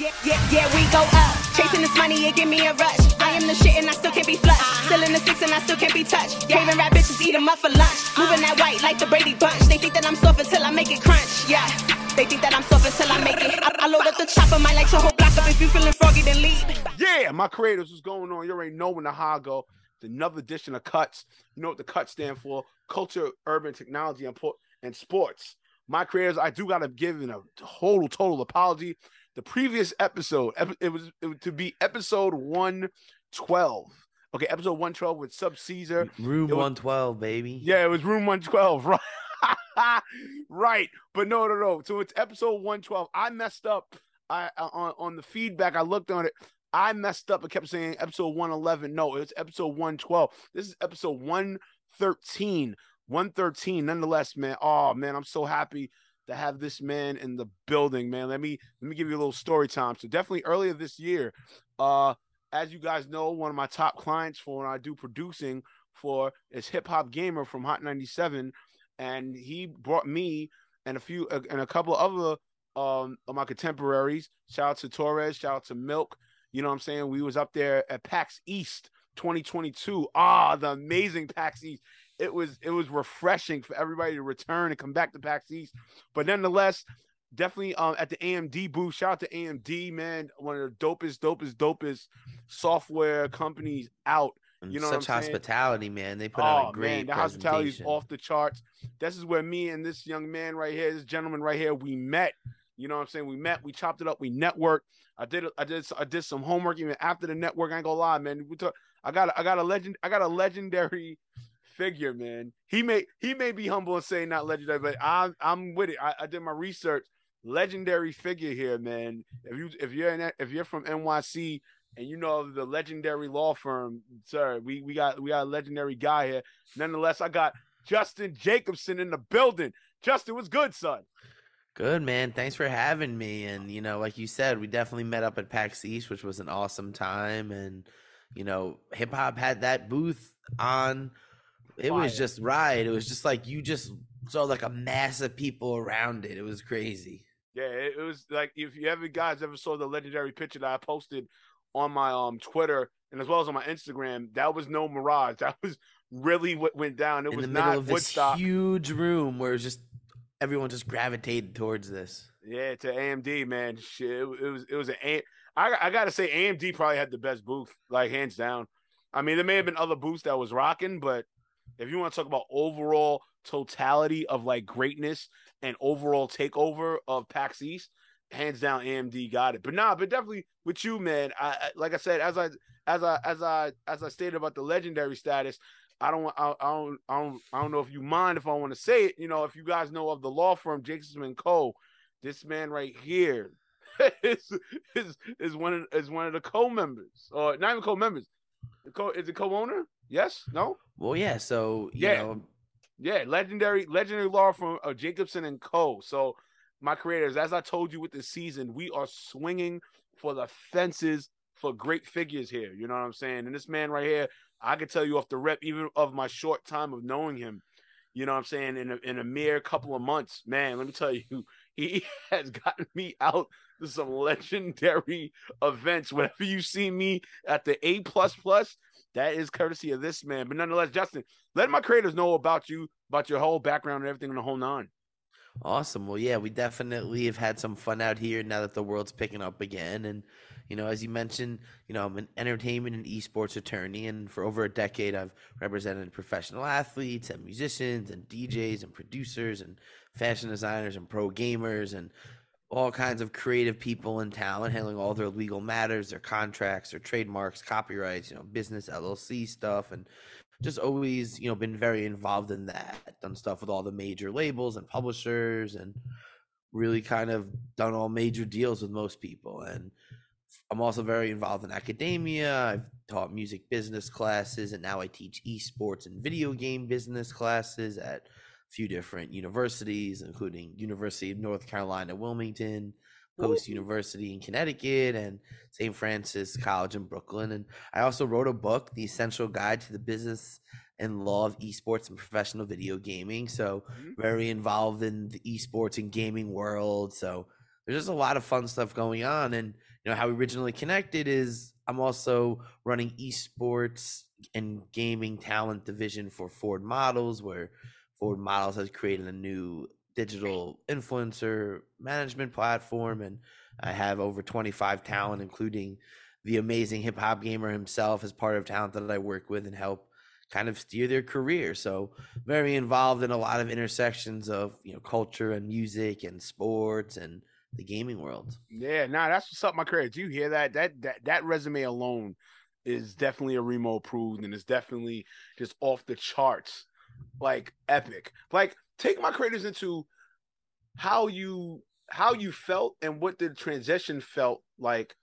Yeah, yeah, yeah, we go up. Chasing this money, it give me a rush. I am the shit and I still can't be flushed. Still in the six and I still can't be touched. Craving rap bitches, eat 'em up for lunch. Moving that white like the Brady Bunch. They think that I'm soft until I make it crunch. Yeah. They think that I'm soft until I make it. I, I load up the chopper, might like your whole block up. If you feeling froggy, then leave. Yeah, my creators, what's going on? You already know when the high go. It's another edition of Cuts. You know what the Cuts stand for? Culture, urban technology, and, po- and sports. My creators, I do gotta give a total, total apology. The previous episode, it was it was to be episode 112. Okay, episode 112 with Sub Caesar. Room was- 112, baby. Yeah, it was room 112, right? right. But no, no, no. So it's episode 112. I messed up. I on on the feedback, I looked on it. I messed up and kept saying episode 111. No, it's episode 112. This is episode 113. 113. Nonetheless, man. Oh man, I'm so happy to have this man in the building, man. Let me let me give you a little story time. So definitely earlier this year, uh, as you guys know, one of my top clients for when I do producing for is Hip Hop Gamer from Hot 97, and he brought me and a few and a couple of other um of my contemporaries. Shout out to Torres, shout out to Milk. You know what I'm saying? We was up there at PAX East 2022. Ah, the amazing PAX East. It was it was refreshing for everybody to return and come back to PAX East. But nonetheless, definitely um at the AMD booth. Shout out to AMD, man. One of the dopest, dopest, dopest software companies out. You know such I'm saying? hospitality, man. They put on Oh a great man, the hospitality is off the charts. This is where me and this young man right here, this gentleman right here, we met. You know what I'm saying? We met, we chopped it up, we networked. I did, I did, I did some homework even after the network. I ain't gonna lie, man. We talk, I got, I got a legend, I got a legendary figure, man. He may, he may be humble and say not legendary, but I'm, I'm with it. I, I did my research. Legendary figure here, man. If you, if you're in, if you're from NYC and you know the legendary law firm, sir, we we got we got a legendary guy here. Nonetheless, I got Justin Jacobson in the building. Justin, what's good, son? Good man. Thanks for having me. And you know, like you said, we definitely met up at PAX East, which was an awesome time. And you know, hip hop had that booth on. It was just right. It was just like you just saw like a mass of people around it. It was crazy. Yeah, it, it was like if you ever guys ever saw the legendary picture that I posted on my um Twitter and as well as on my Instagram, that was no mirage. That was really what went down. It In was the middle not of this Woodstock. huge room where it's just everyone just gravitated towards this. Yeah, to AMD, man. Shit, it, it was it was an A- I I gotta say AMD probably had the best booth, like hands down. I mean, there may have been other booths that was rocking, but if you want to talk about overall totality of like greatness and overall takeover of PAX East, hands down AMD got it. But nah, but definitely with you, man. I, I like I said, as I as I as I as I stated about the legendary status. I don't, I, I don't, I don't, I don't know if you mind if I want to say it. You know, if you guys know of the law firm Jacobson and Co. This man right here is is is one of is one of the co-members, or not even co-members. Co is it co-owner? Yes? No? Well, yeah. So you Yeah. know, Yeah, legendary legendary law from of Jacobson and Co. So my creators, as I told you with this season, we are swinging for the fences for great figures here. You know what I'm saying? And this man right here, I can tell you off the rep, even of my short time of knowing him. You know what I'm saying? In a, in a mere couple of months, man, let me tell you, he has gotten me out to some legendary events. Whenever you see me at the A plus plus, that is courtesy of this man. But nonetheless, Justin, let my creators know about you, about your whole background and everything in the whole nine. Awesome. Well, yeah, we definitely have had some fun out here now that the world's picking up again. And, you know, as you mentioned, you know, I'm an entertainment and esports attorney. And for over a decade, I've represented professional athletes and musicians and DJs and producers and fashion designers and pro gamers and all kinds of creative people and talent handling all their legal matters, their contracts, their trademarks, copyrights, you know, business LLC stuff. And just always, you know, been very involved in that. Done stuff with all the major labels and publishers and really kind of done all major deals with most people. And I'm also very involved in academia. I've taught music business classes and now I teach esports and video game business classes at few different universities, including University of North Carolina, Wilmington, Post University in Connecticut, and St. Francis College in Brooklyn. And I also wrote a book, The Essential Guide to the Business and Law of Esports and Professional Video Gaming. So Mhm. very involved in the esports and gaming world. So there's just a lot of fun stuff going on. And you know how we originally connected is I'm also running esports and gaming talent division for Ford Models, where Ford Models has created a new digital influencer management platform, and I have over 25 talent, including the amazing hip hop gamer himself, as part of talent that I work with and help kind of steer their career. So very involved in a lot of intersections of you know culture and music and sports and the gaming world. Yeah, nah, that's what's up, my career. Do you hear that? That that that resume alone is definitely a Remo approved and it's definitely just off the charts, like epic. Like take my creators into how you how you felt and what the transition felt like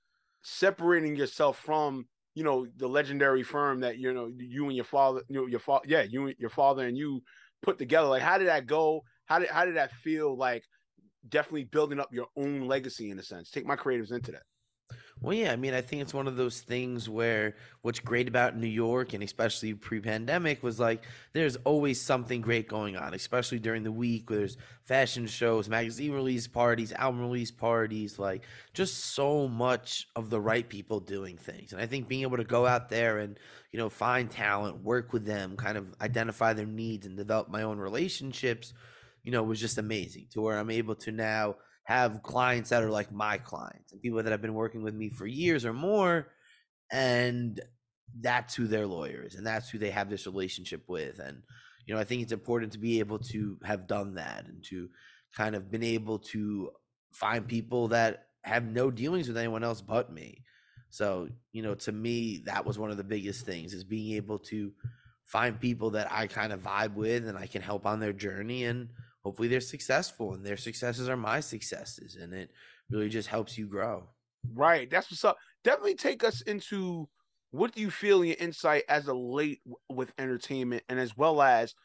separating yourself from you know the legendary firm that you know you and your father you know, your father yeah you and your father and you put together. Like how did that go? How did how did that feel like definitely building up your own legacy in a sense? Take my creatives into that well, yeah, I mean, I think it's one of those things where what's great about New York and especially pre pandemic was like there's always something great going on, especially during the week where there's fashion shows, magazine release parties, album release parties, like just so much of the right people doing things. And I think being able to go out there and, you know, find talent, work with them, kind of identify their needs and develop my own relationships, you know, was just amazing to where I'm able to now have clients that are like my clients and people that have been working with me for years or more and that's who their lawyer is and that's who they have this relationship with and you know i think it's important to be able to have done that and to kind of been able to find people that have no dealings with anyone else but me. So you know to me that was one of the biggest things is being able to find people that i kind of vibe with and i can help on their journey and hopefully they're successful and their successes are my successes and it really just helps you grow. Right that's what's up. Definitely take us into what do you feel your insight as a late with entertainment and as well as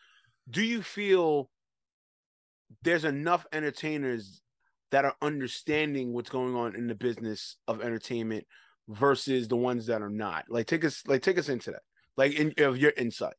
do you feel there's enough entertainers that are understanding what's going on in the business of entertainment versus the ones that are not? Like take us like take us into that. Like in of your insight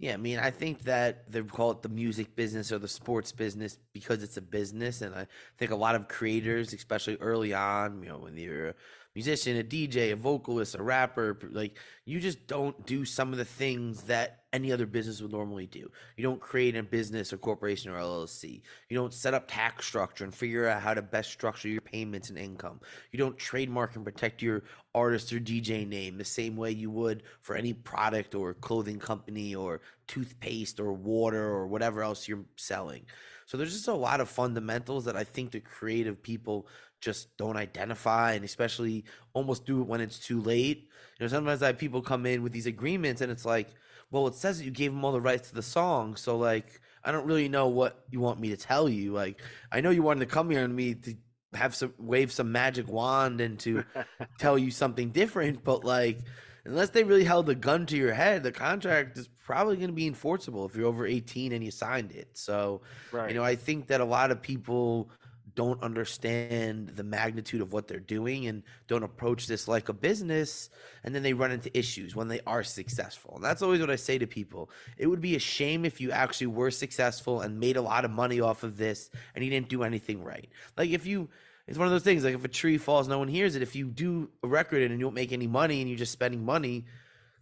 yeah, I mean, I think that they call it the music business or the sports business because it's a business, and I think a lot of creators, especially early on, you know, when you're musician, a DJ, a vocalist, a rapper, like you just don't do some of the things that any other business would normally do. You don't create a business or corporation or LLC. You don't set up tax structure and figure out how to best structure your payments and income. You don't trademark and protect your artist or DJ name the same way you would for any product or clothing company or toothpaste or water or whatever else you're selling. So there's just a lot of fundamentals that I think the creative people just don't identify and especially almost do it when it's too late. You know, sometimes I have people come in with these agreements and it's like, well, it says that you gave them all the rights to the song. So like, I don't really know what you want me to tell you. Like, I know you wanted to come here and me to have some wave some magic wand and to tell you something different, but like, unless they really held a gun to your head, the contract is probably going to be enforceable if you're over 18 and you signed it. So, right. you know, I think that a lot of people don't understand the magnitude of what they're doing and don't approach this like a business and then they run into issues when they are successful. And that's always what i say to people. It would be a shame if you actually were successful and made a lot of money off of this and you didn't do anything right. Like if you it's one of those things like if a tree falls no one hears it. If you do a record and you don't make any money and you're just spending money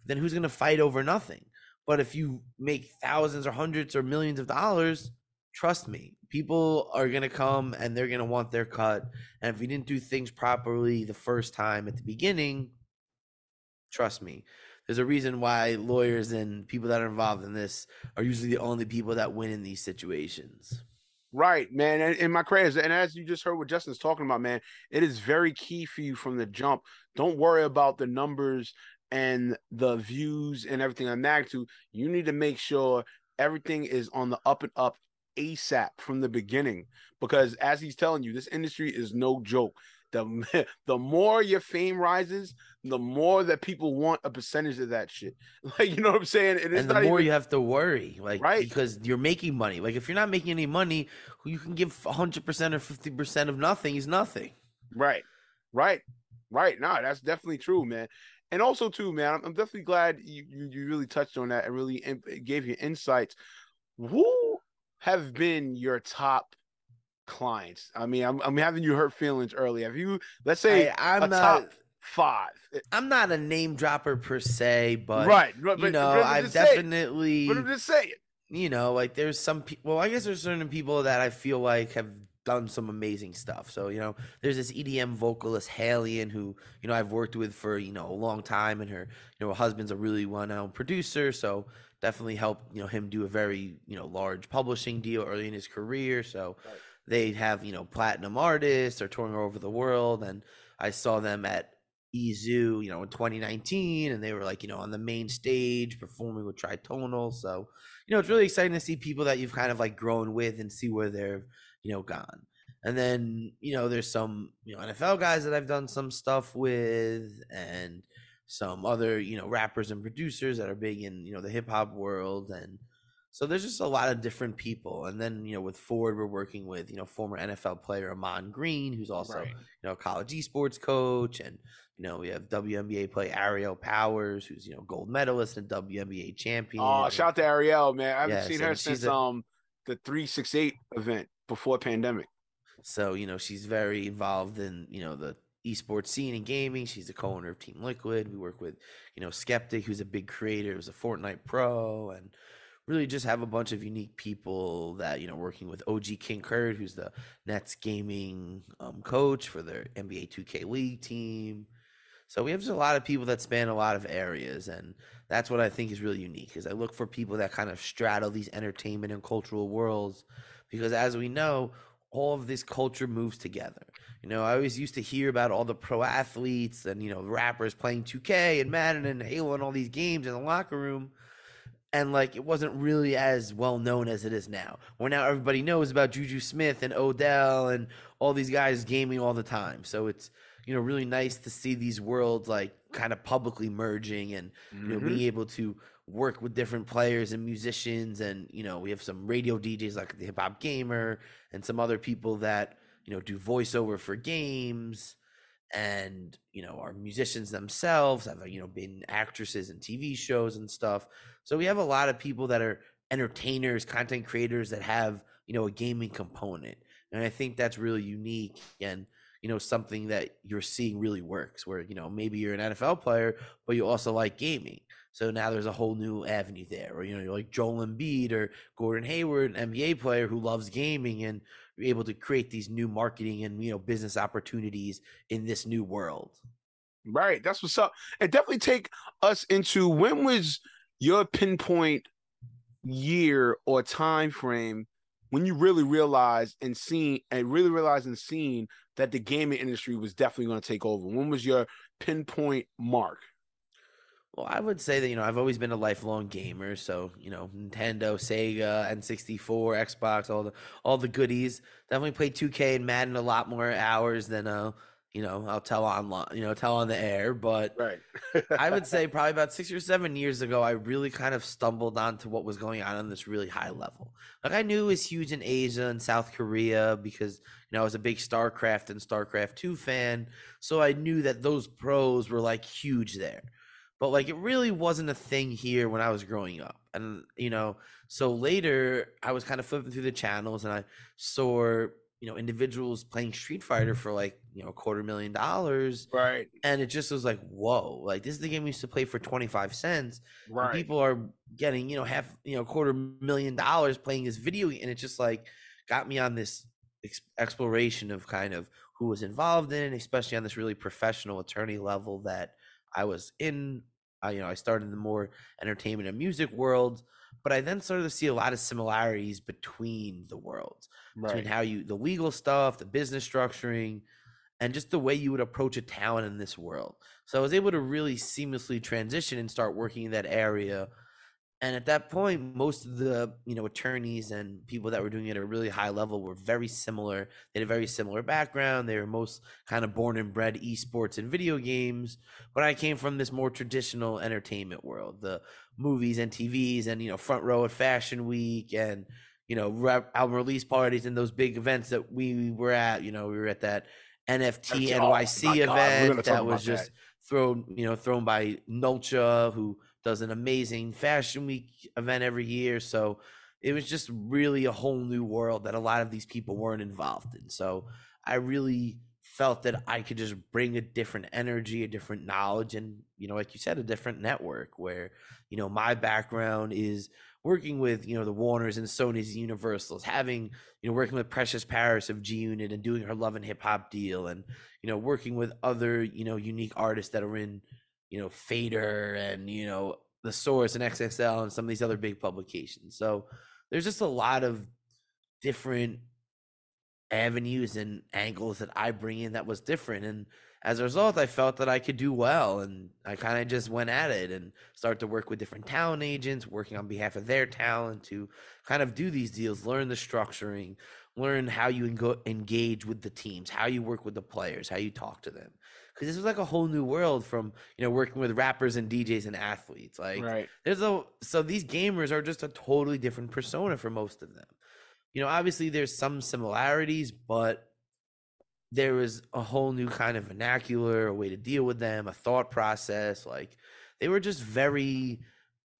then who's going to fight over nothing? But if you make thousands or hundreds or millions of dollars trust me, people are going to come and they're going to want their cut. And if we didn't do things properly the first time at the beginning, trust me, there's a reason why lawyers and people that are involved in this are usually the only people that win in these situations. Right, man. And, and my credits, and as you just heard what Justin's talking about, man, it is very key for you from the jump. Don't worry about the numbers and the views and everything on magnitude. You need to make sure everything is on the up and up ASAP from the beginning because as he's telling you, this industry is no joke. The the more your fame rises, the more that people want a percentage of that shit. Like you know what I'm saying? and the more even, you have to worry, like right? because you're making money. Like if you're not making any money, you can give 100 percent or 50 percent of nothing is nothing. Right, right, right. Nah, that's definitely true, man. And also too, man, I'm, definitely glad you, you, really touched on that and really gave you insights. Who have been your top clients? I mean, I'm, I'm having you hurt feelings early. Have you? Let's say I, am top not. five. Eh, I'm not a name dropper per se, but right, you but- know, but I've definitely. But I'm just saying. you know, like there's some people. Well, I guess there's certain people that I feel like have done some amazing stuff. So you know, there's this EDM vocalist Haliene who you know I've worked with for you know a long time, and her you know her husband's a really well-known producer. So definitely helped you know him do a very you know large publishing deal early in his career. So Right. they have you know platinum artists, they're touring all over the world, and I saw them at Izu, you know, in 2019, and they were like, you know, on the main stage performing with Tritonal. So, you know, it's really exciting to see people that you've kind of like grown with and see where they're, you know, gone. And then, you know, there's some, you know, NFL guys that I've done some stuff with and some other, you know, rappers and producers that are big in, you know, the hip hop world. And so there's just a lot of different people. And then, you know, with Ford, we're working with, you know, former NFL player Ahman Green, who's also, Right. you know, college esports coach. And, you know, we have WNBA player Aerial Powers, who's, you know, gold medalist and WNBA champion. Oh, and- shout out to Aerial, man. I haven't seen her since a- um the three six eight event before pandemic. So, you know, she's very involved in, you know, the esports scene and gaming. She's the co-owner of Team Liquid. We work with, you know, Skeptic, who's a big creator, who's a Fortnite pro, and really just have a bunch of unique people that, you know, working with OG King Kurt, who's the Nets gaming um, coach for their NBA 2K League team. So we have just a lot of people that span a lot of areas, and that's what I think is really unique. Is I look for people that kind of straddle these entertainment and cultural worlds, because as we know, all of this culture moves together. You know, I always used to hear about all the pro athletes and you know rappers playing 2K and Madden and Halo and all these games in the locker room, and like it wasn't really as well known as it is now. Where now everybody knows about Juju Smith and Odell and all these guys gaming all the time. So it's you know really nice to see these worlds like kind of publicly merging and you know Mhm. being able to work with different players and musicians and you know we have some radio DJs like the Hip Hop Gamer and some other people that you know do voiceover for games and you know are musicians themselves have uh, you know been actresses in TV shows and stuff. So we have a lot of people that are entertainers content creators that have you know a gaming component and I think that's really unique and you know something that you're seeing really works where you know maybe you're an NFL player but you also like gaming. So now there's a whole new avenue there or you know you're like Joel Embiid or Gordon Hayward an NBA player who loves gaming and able to create these new marketing and you know business opportunities in this new world Right. That's what's up. And definitely take us into when was your pinpoint year or time frame when you really realized and seen and really realized and seen that the gaming industry was definitely going to take over? When was your pinpoint mark? Well, I would say that you know I've always been a lifelong gamer, so you know Nintendo, Sega, N64, Xbox, all the all the goodies. Definitely played 2K and Madden a lot more hours than uh you know I'll tell online, you know tell on the air. But Right. I would say probably about six or seven years ago, I really kind of stumbled onto what was going on on this really high level. Like I knew it was huge in Asia and South Korea because you know I was a big StarCraft and StarCraft two fan, so I knew that those pros were like huge there but like it really wasn't a thing here when I was growing up. And you know, so later I was kind of flipping through the channels and I saw you know individuals playing Street Fighter for like you know a quarter million dollars, right. and it just was like whoa, like this is the game we used to play for twenty five cents. and Right. People are getting you know half you know quarter million dollars playing this video, and it just like got me on this ex- exploration of kind of who was involved in, especially on this really professional attorney level that I was in. I, you know, I started in the more entertainment and music world, but I then started to see a lot of similarities between the worlds, between how you the legal stuff, the business structuring, and just the way you would approach a talent in this world. So I was able to really seamlessly transition and start working in that area. And at that point, most of the you know attorneys and people that were doing it at a really high level were very similar. They had a very similar background. They were most kind of born and bred esports and video games. But I came from this more traditional entertainment world, the movies and TVs, and you know front row at Fashion Week and you know rep- album release parties and those big events that we were at. You know, we were at that NFT my NYC event that was just that. thrown, you know, thrown by Nulcha, who does an amazing Fashion Week event every year. So, it was just really a whole new world that a lot of these people weren't involved in. So I really felt that I could just bring a different energy, a different knowledge, and you know, like you said, a different network where you know my background is working with you know the Warners and Sony's Universals, having you know working with Precious Paris of G Unit and doing her Love and Hip Hop deal, and you know working with other you know unique artists that are in you know Fader and you know the Source and XXL and some of these other big publications. So there's just a lot of different avenues and angles that I bring in that was different. And as a result, I felt that I could do well. And I kind of just went at it and started to work with different talent agents, working on behalf of their talent to kind of do these deals, learn the structuring, learn how you engage with the teams, how you work with the players, how you talk to them. Because this was like a whole new world from you know working with rappers and DJs and athletes. Like Right. there's a so these gamers are just a totally different persona for most of them. You know, obviously there's some similarities, but there was a whole new kind of vernacular, a way to deal with them, a thought process. Like they were just very,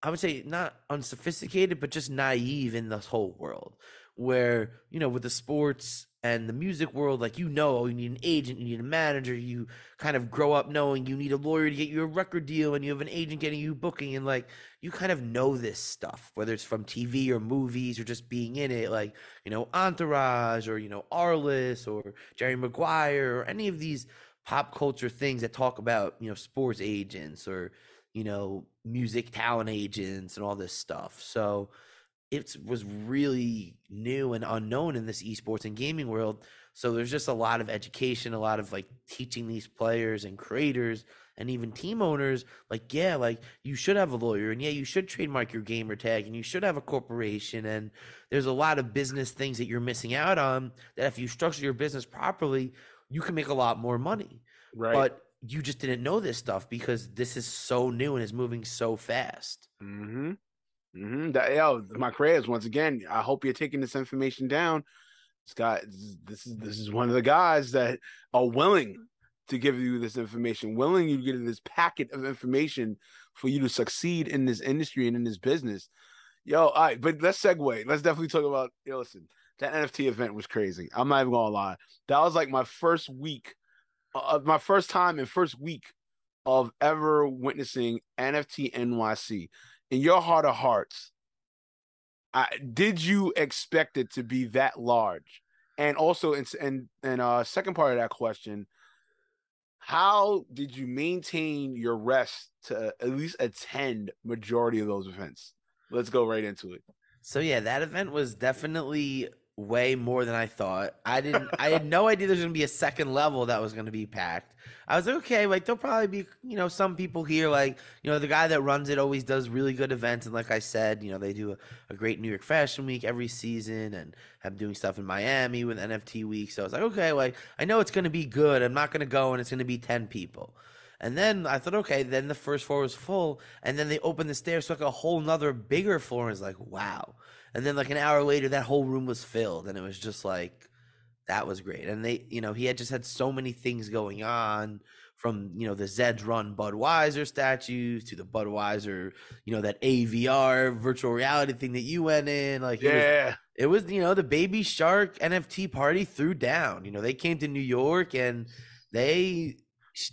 I would say, not unsophisticated, but just naive in this whole world. Where you know, with the sports and the music world, like you know, oh, you need an agent, you need a manager. You kind of grow up knowing you need a lawyer to get you a record deal, and you have an agent getting you booking, and like you kind of know this stuff, whether it's from TV or movies or just being in it, like you know, Entourage or you know, Arliss or Jerry Maguire or any of these pop culture things that talk about you know sports agents or you know music talent agents and all this stuff. So it was really new and unknown in this esports and gaming world. So there's just a lot of education, a lot of like teaching these players and creators and even team owners, like, yeah, like you should have a lawyer and yeah, you should trademark your gamer tag and you should have a corporation. And there's a lot of business things that you're missing out on that if you structure your business properly, you can make a lot more money. Right. But you just didn't know this stuff because this is so new and is moving so fast. Mm-hmm. Mm-hmm. Yo, my creators, once again, I hope you're taking this information down. Guy, this is this is one of the guys that are willing to give you this information, willing you to get this packet of information for you to succeed in this industry and in this business. Yo, all right, but let's segue. Let's definitely talk about. Yo, listen, that NFT event was crazy. I'm not even gonna lie. That was like my first week, uh, my first time and first week of ever witnessing NFT NYC in your heart of hearts, I, did you expect it to be that large? And also, and and and uh, second part of that question, how did you maintain your rest to at least attend majority of those events? Let's go right into it. So yeah, that event was definitely way more than I thought. I didn't I had no idea there's gonna be a second level that was gonna be packed. I was like, okay, like there'll probably be, you know, some people here, like, you know, the guy that runs it always does really good events. And like I said, you know, they do a, a great New York Fashion Week every season and I'm doing stuff in Miami with NFT week. So I was like, okay, like I know it's gonna be good. I'm not gonna go and it's gonna be 10 people. And then I thought, okay, then the first floor was full, and then they opened the stairs to like a whole nother bigger floor. And it's like, wow. And then like an hour later, that whole room was filled, and it was just like that was great. And they, you know, he had just had so many things going on from you know the Zeds run Budweiser statues to the Budweiser, you know, that AVR virtual reality thing that you went in. Like, it was, Yeah, it was you know the Baby Shark NFT party threw down. You know, they came to New York and they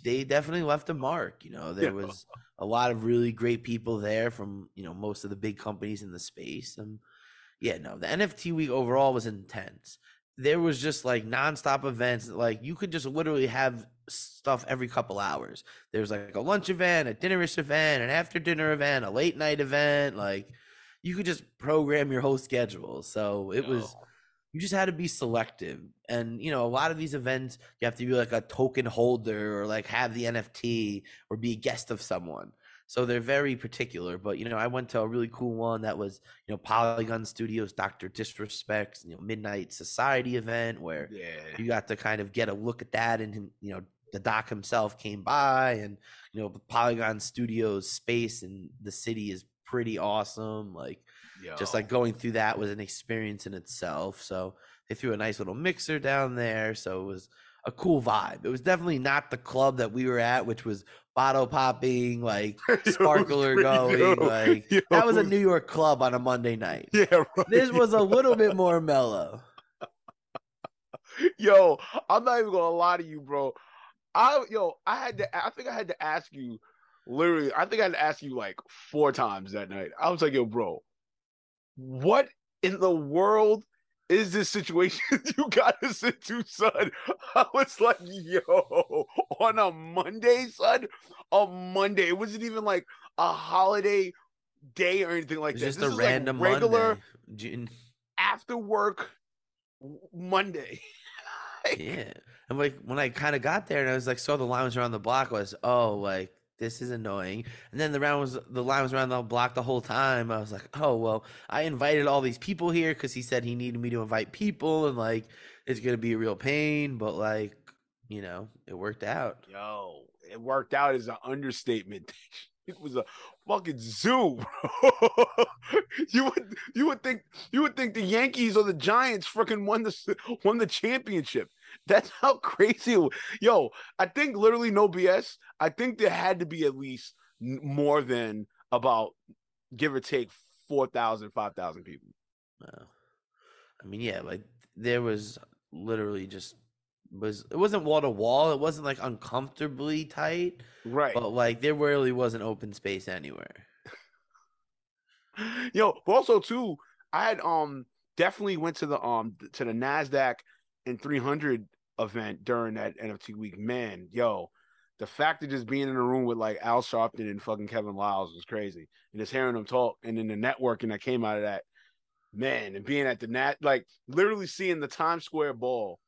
they definitely left a mark. You know, there Yeah. was a lot of really great people there from you know most of the big companies in the space and yeah no the nft week overall was intense. There was just like nonstop events like you could just literally have stuff every couple hours. There's like a lunch event a dinnerish event an after dinner event a late night event like you could just program your whole schedule. So it was oh. you just had to be selective. And you know a lot of these events you have to be like a token holder or like have the nft or be a guest of someone so they're very particular but you know i went to a really cool one that was you know polygon studios dr Disrespects, you know midnight society event where yeah. you got to kind of get a look at that and you know the doc himself came by and you know the polygon studios space and the city is pretty awesome like just like going through that was an experience in itself. So they threw a nice little mixer down there. So it was a cool vibe. It was definitely not the club that we were at, which was bottle popping, like sparkler going. Yo, like yo. that was a New York club on a Monday night. Yeah, right. This was a little bit more mellow. yo, I'm not even gonna lie to you, bro. I yo, I had to I think I had to ask you literally, I think I had to ask you like four times that night. I was like, yo, bro, what in the world is this situation you got to us into, son? I was like, yo, on a Monday, son, a Monday. It wasn't even like a holiday day or anything like that. just This a is, like, random regular Monday. After work Monday. Yeah. And like when I kind of got there and I was like saw the line was around the block was oh like this is annoying. And then the round was the line was around the block the whole time. I was like, oh well, I invited all these people here because he said he needed me to invite people and like it's gonna be a real pain, but like you know it worked out. Yo, it worked out as an understatement. It was a fucking zoo, you would you would think you would think the Yankees or the Giants freaking won the won the championship. That's how crazy. It was. Yo, I think literally no BS. I think there had to be at least more than about give or take 4,000, 5,000 people. Wow. I mean, yeah, like there was literally just was it wasn't wall to wall. It wasn't like uncomfortably tight, Right. but like there really wasn't open space anywhere. Yo, but also too, I had um definitely went to the um to the Nasdaq and 300 event during that NFT week. Man, yo, the fact of just being in a room with like Al Sharpton and fucking Kevin Liles was crazy, and just hearing them talk, and then the networking that came out of that, man, and being at the nat like literally seeing the Times Square ball,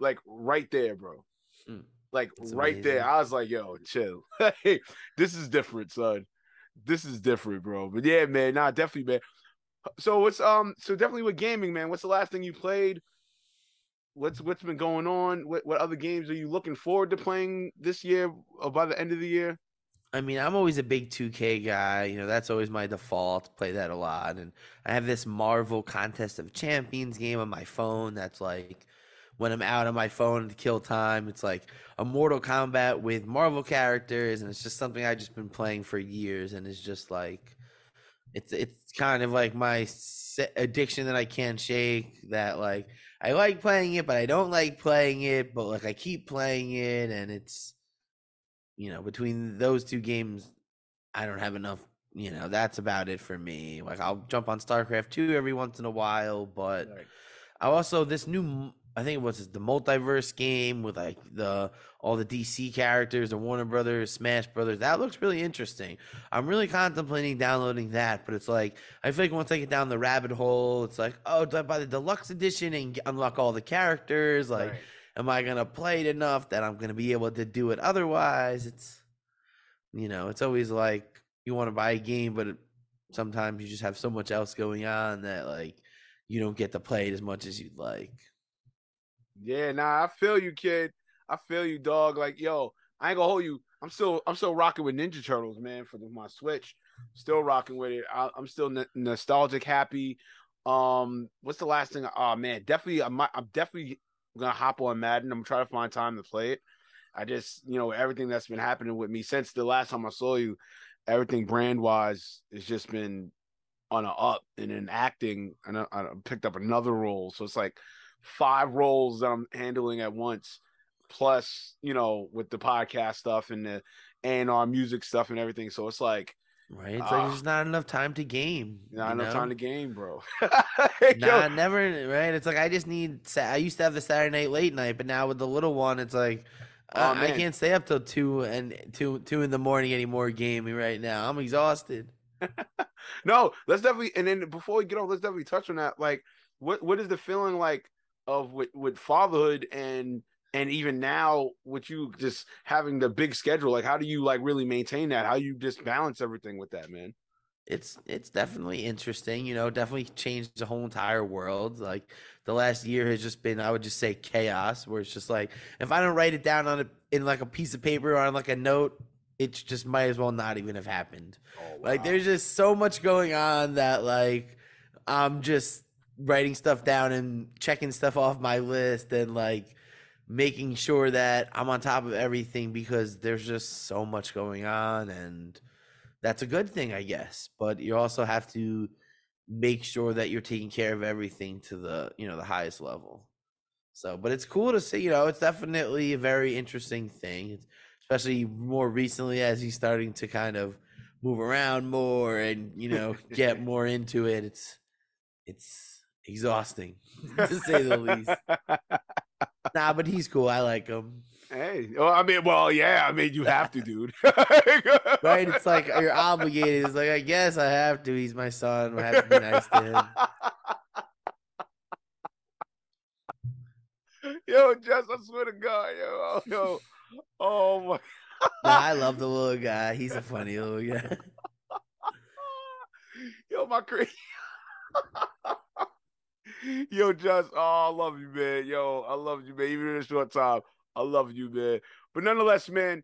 like right there, bro. Mm. Like That's right there. I was like, "Yo, chill. hey, this is different, son. This is different, bro." But yeah, man, nah, definitely, man. So what's um so definitely with gaming, man. What's the last thing you played? What's what's been going on? What what other games are you looking forward to playing this year or by the end of the year? I mean, I'm always a big 2K guy. You know, that's always my default. Play that a lot, and I have this Marvel Contest of Champions game on my phone. That's like when I'm out on my phone to kill time. It's like a Mortal Kombat with Marvel characters, and it's just something I've just been playing for years, and it's just like it's it's kind of like my addiction that I can't shake. That like I like playing it, but I don't like playing it, but like I keep playing it, and it's you know between those two games, I don't have enough. You know, that's about it for me. Like I'll jump on StarCraft 2 every once in a while, but I also this new I think it was the multiverse game with like the all the DC characters, the Warner Brothers, Smash Brothers. That looks really interesting. I'm really contemplating downloading that, but it's like I feel like once I get down the rabbit hole, it's like oh, do I buy the deluxe edition and unlock all the characters? Like, Right. am I gonna play it enough that I'm gonna be able to do it? Otherwise, it's you know, it's always like you want to buy a game, but it, sometimes you just have so much else going on that like you don't get to play it as much as you'd like. Yeah, nah, I feel you, kid. I feel you, dog. Like, yo, I ain't gonna hold you. I'm still, I'm still rocking with Ninja Turtles, man, for my Switch. Still rocking with it. I, I'm still n- nostalgic, happy. Um, what's the last thing? Oh man, definitely. I'm, I'm definitely gonna hop on Madden. I'm trying to find time to play it. I just, you know, everything that's been happening with me since the last time I saw you, everything brand wise has just been on a up. And in acting, and I, I picked up another role, so it's like five roles that I'm handling at once. Plus, you know, with the podcast stuff and the and our music stuff and everything. So it's like Right? It's like Ah. there's not enough time to game. not enough know? time to game, bro. Nah, never. Right? It's like I just need. I used to have the Saturday night late night, but now with the little one, it's like Oh, I, I can't stay up till two and two two in the morning anymore gaming right now. I'm exhausted. no, let's definitely and then before we get off, let's definitely touch on that. Like, what what is the feeling like of with with fatherhood and and even now with you just having the big schedule? Like, how do you like really maintain that? How you just balance everything with that, man? It's it's definitely interesting, you know, definitely changed the whole entire world. Like the last year has just been, I would just say chaos, where it's just like if I don't write it down on a in like a piece of paper or on like a note, it just might as well not even have happened. Oh, Like there's just so much going on that like I'm just writing stuff down and checking stuff off my list and like making sure that I'm on top of everything because there's just so much going on and that's a good thing, I guess. But you also have to make sure that you're taking care of everything to the, you know, the highest level. So, but it's cool to see, you know, it's definitely a very interesting thing, especially more recently as he's starting to kind of move around more and, you know, get more into it. It's it's exhausting to say the least. Nah, but he's cool. I like him. Hey, well, I mean, well, yeah, I mean, you have to, dude. right? It's like you're obligated. It's like I guess I have to. He's my son. I have to be nice to him. Yo, Jess, I swear to God, yo, yo, oh my. Nah, I love the little guy. He's a funny little guy. yo, my crazy. Yo, Just, oh, I love you, man. Yo, I love you, man. Even in a short time, I love you, man. But nonetheless, man,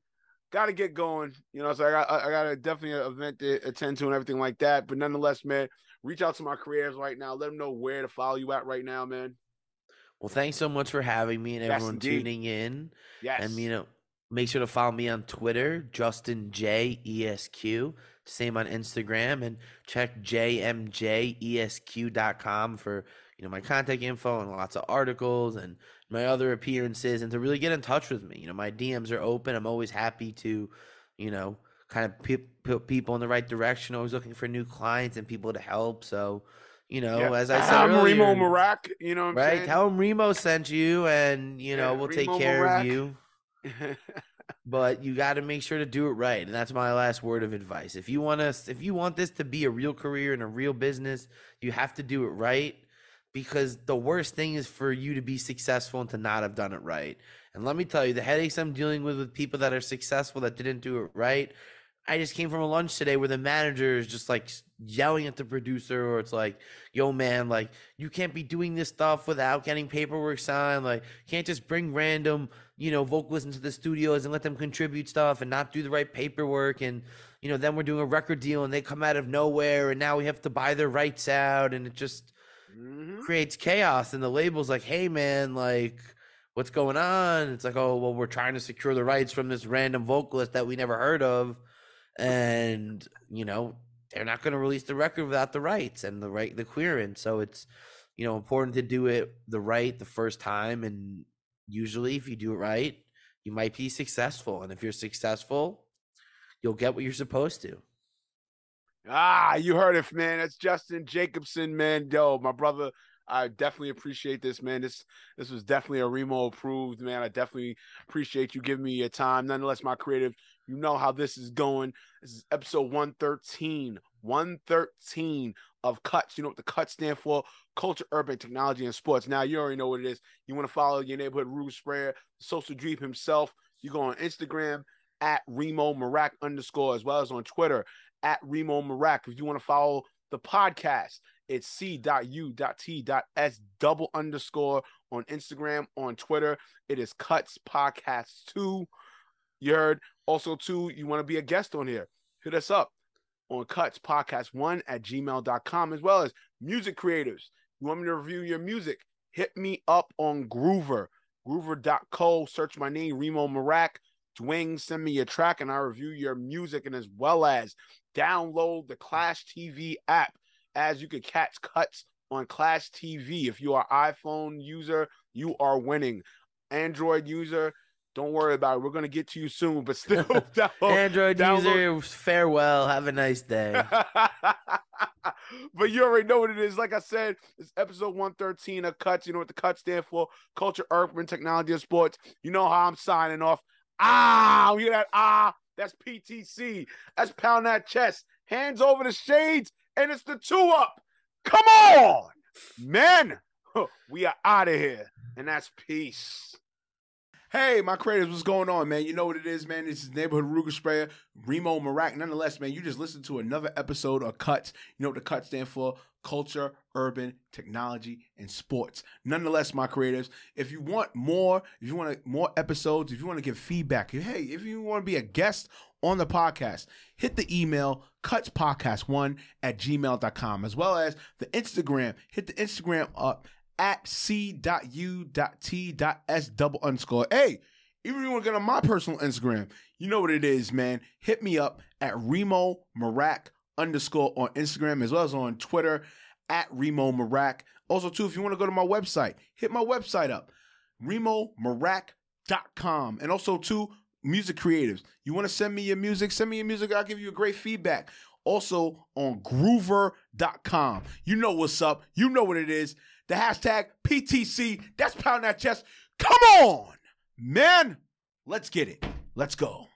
got to get going. You know, so I got I got a definitely uh, an event to attend to and everything like that. But nonetheless, man, reach out to my creators right now. Let them know where to follow you at right now, man. Well, thanks so much for having me and Yes, everyone indeed. tuning in. Yes. And you know, make sure to follow me on Twitter, Justin J E S Q. Same on Instagram, and check jmjesq.com for you know my contact info and lots of articles and my other appearances, and to really get in touch with me. You know, my DMs are open. I'm always happy to, you know, kind of pe- put people in the right direction. Always looking for new clients and people to help. So, you know, Yeah. as I said I'm earlier, Remo Marak. You know what I'm right? saying? Tell them Remo sent you, and you know Yeah, we'll Remo take care Marak. of you. But you got to make sure to do it right, and that's my last word of advice. If you want to, if you want this to be a real career and a real business, you have to do it right. Because the worst thing is for you to be successful and to not have done it right. And let me tell you, the headaches I'm dealing with with people that are successful that didn't do it right. I just came from a lunch today where the manager is just like yelling at the producer, or it's like, "Yo, man, like you can't be doing this stuff without getting paperwork signed. Like, can't just bring random, you know, vocalists into the studios and let them contribute stuff and not do the right paperwork. And you know, then we're doing a record deal and they come out of nowhere, and now we have to buy their rights out, and it just Mhm. creates chaos. And the label's like, "Hey, man, like." What's going on? It's like, oh, well, we're trying to secure the rights from this random vocalist that we never heard of and you know they're not going to release the record without the rights and the right the clearance so it's you know important to do it the right the first time and usually if you do it right you might be successful and if you're successful you'll get what you're supposed to Ah, you heard it, man. That's Justin Jacobson, man. My brother. I definitely appreciate this, man. This this was definitely a Remo approved, man. I definitely appreciate you giving me your time. Nonetheless, my creative, you know how this is going. This is episode 113. 113 of Cuts. You know what the Cuts stand for? Culture, Urban Technology, and Sports. Now you already know what it is. You want to follow your neighborhood Rube Sprayer, social dream himself. You go on Instagram at Remo Marak underscore, as well as on Twitter at Remo Marak. If you want to follow the podcast, it's c.u.t.s double underscore on Instagram, on Twitter. It is Cuts Podcast 2. You heard. Also, too, you want to be a guest on here, hit us up on Cuts Podcast 1 at gmail.com, as well as music creators. You want me to review your music? Hit me up on Groover, groover.co. Search my name, Remo Marak. Dwayne, send me your track and I review your music, and as well as download the Clash TV app as you can catch cuts on Clash TV. If you are iPhone user, you are winning. Android user, don't worry about it. We're gonna get to you soon, but still, download- android download- user farewell have a nice day but you already know what it is. Like I said, it's episode 113 of Cuts. You know what the Cuts stand for? Culture, urban, technology, and sports. You know how I'm signing off. Ah, you hear that? Ah, that's PTC. That's pound that chest. Hands over the shades, and it's the two up. Come on, men. We are out of here, and that's peace. Hey, my creators, what's going on, man? You know what it is, man. This is neighborhood Ruger Sprayer, Remo Marak. Nonetheless, man, you just listened to another episode of Cuts. You know what the Cuts stand for? Culture, urban, technology, and sports. Nonetheless, my creators, if you want more, if you want more episodes, if you want to give feedback, hey, if you want to be a guest on the podcast, hit the email cutspodcast1 at gmail.com, as well as the Instagram. Hit the Instagram up at c.u.t.s double underscore. Hey, even if you want to get on my personal Instagram, you know what it is, man. Hit me up at Remo Marak underscore on Instagram as well as on Twitter at Remo Marak. Also, too, if you want to go to my website, hit my website up, remomarak.com. And also, too, music creatives. You want to send me your music? Send me your music. I'll give you a great feedback. Also on groover.com. You know what's up. You know what it is. The hashtag PTC. That's pound that chest. Come on, man. Let's get it. Let's go.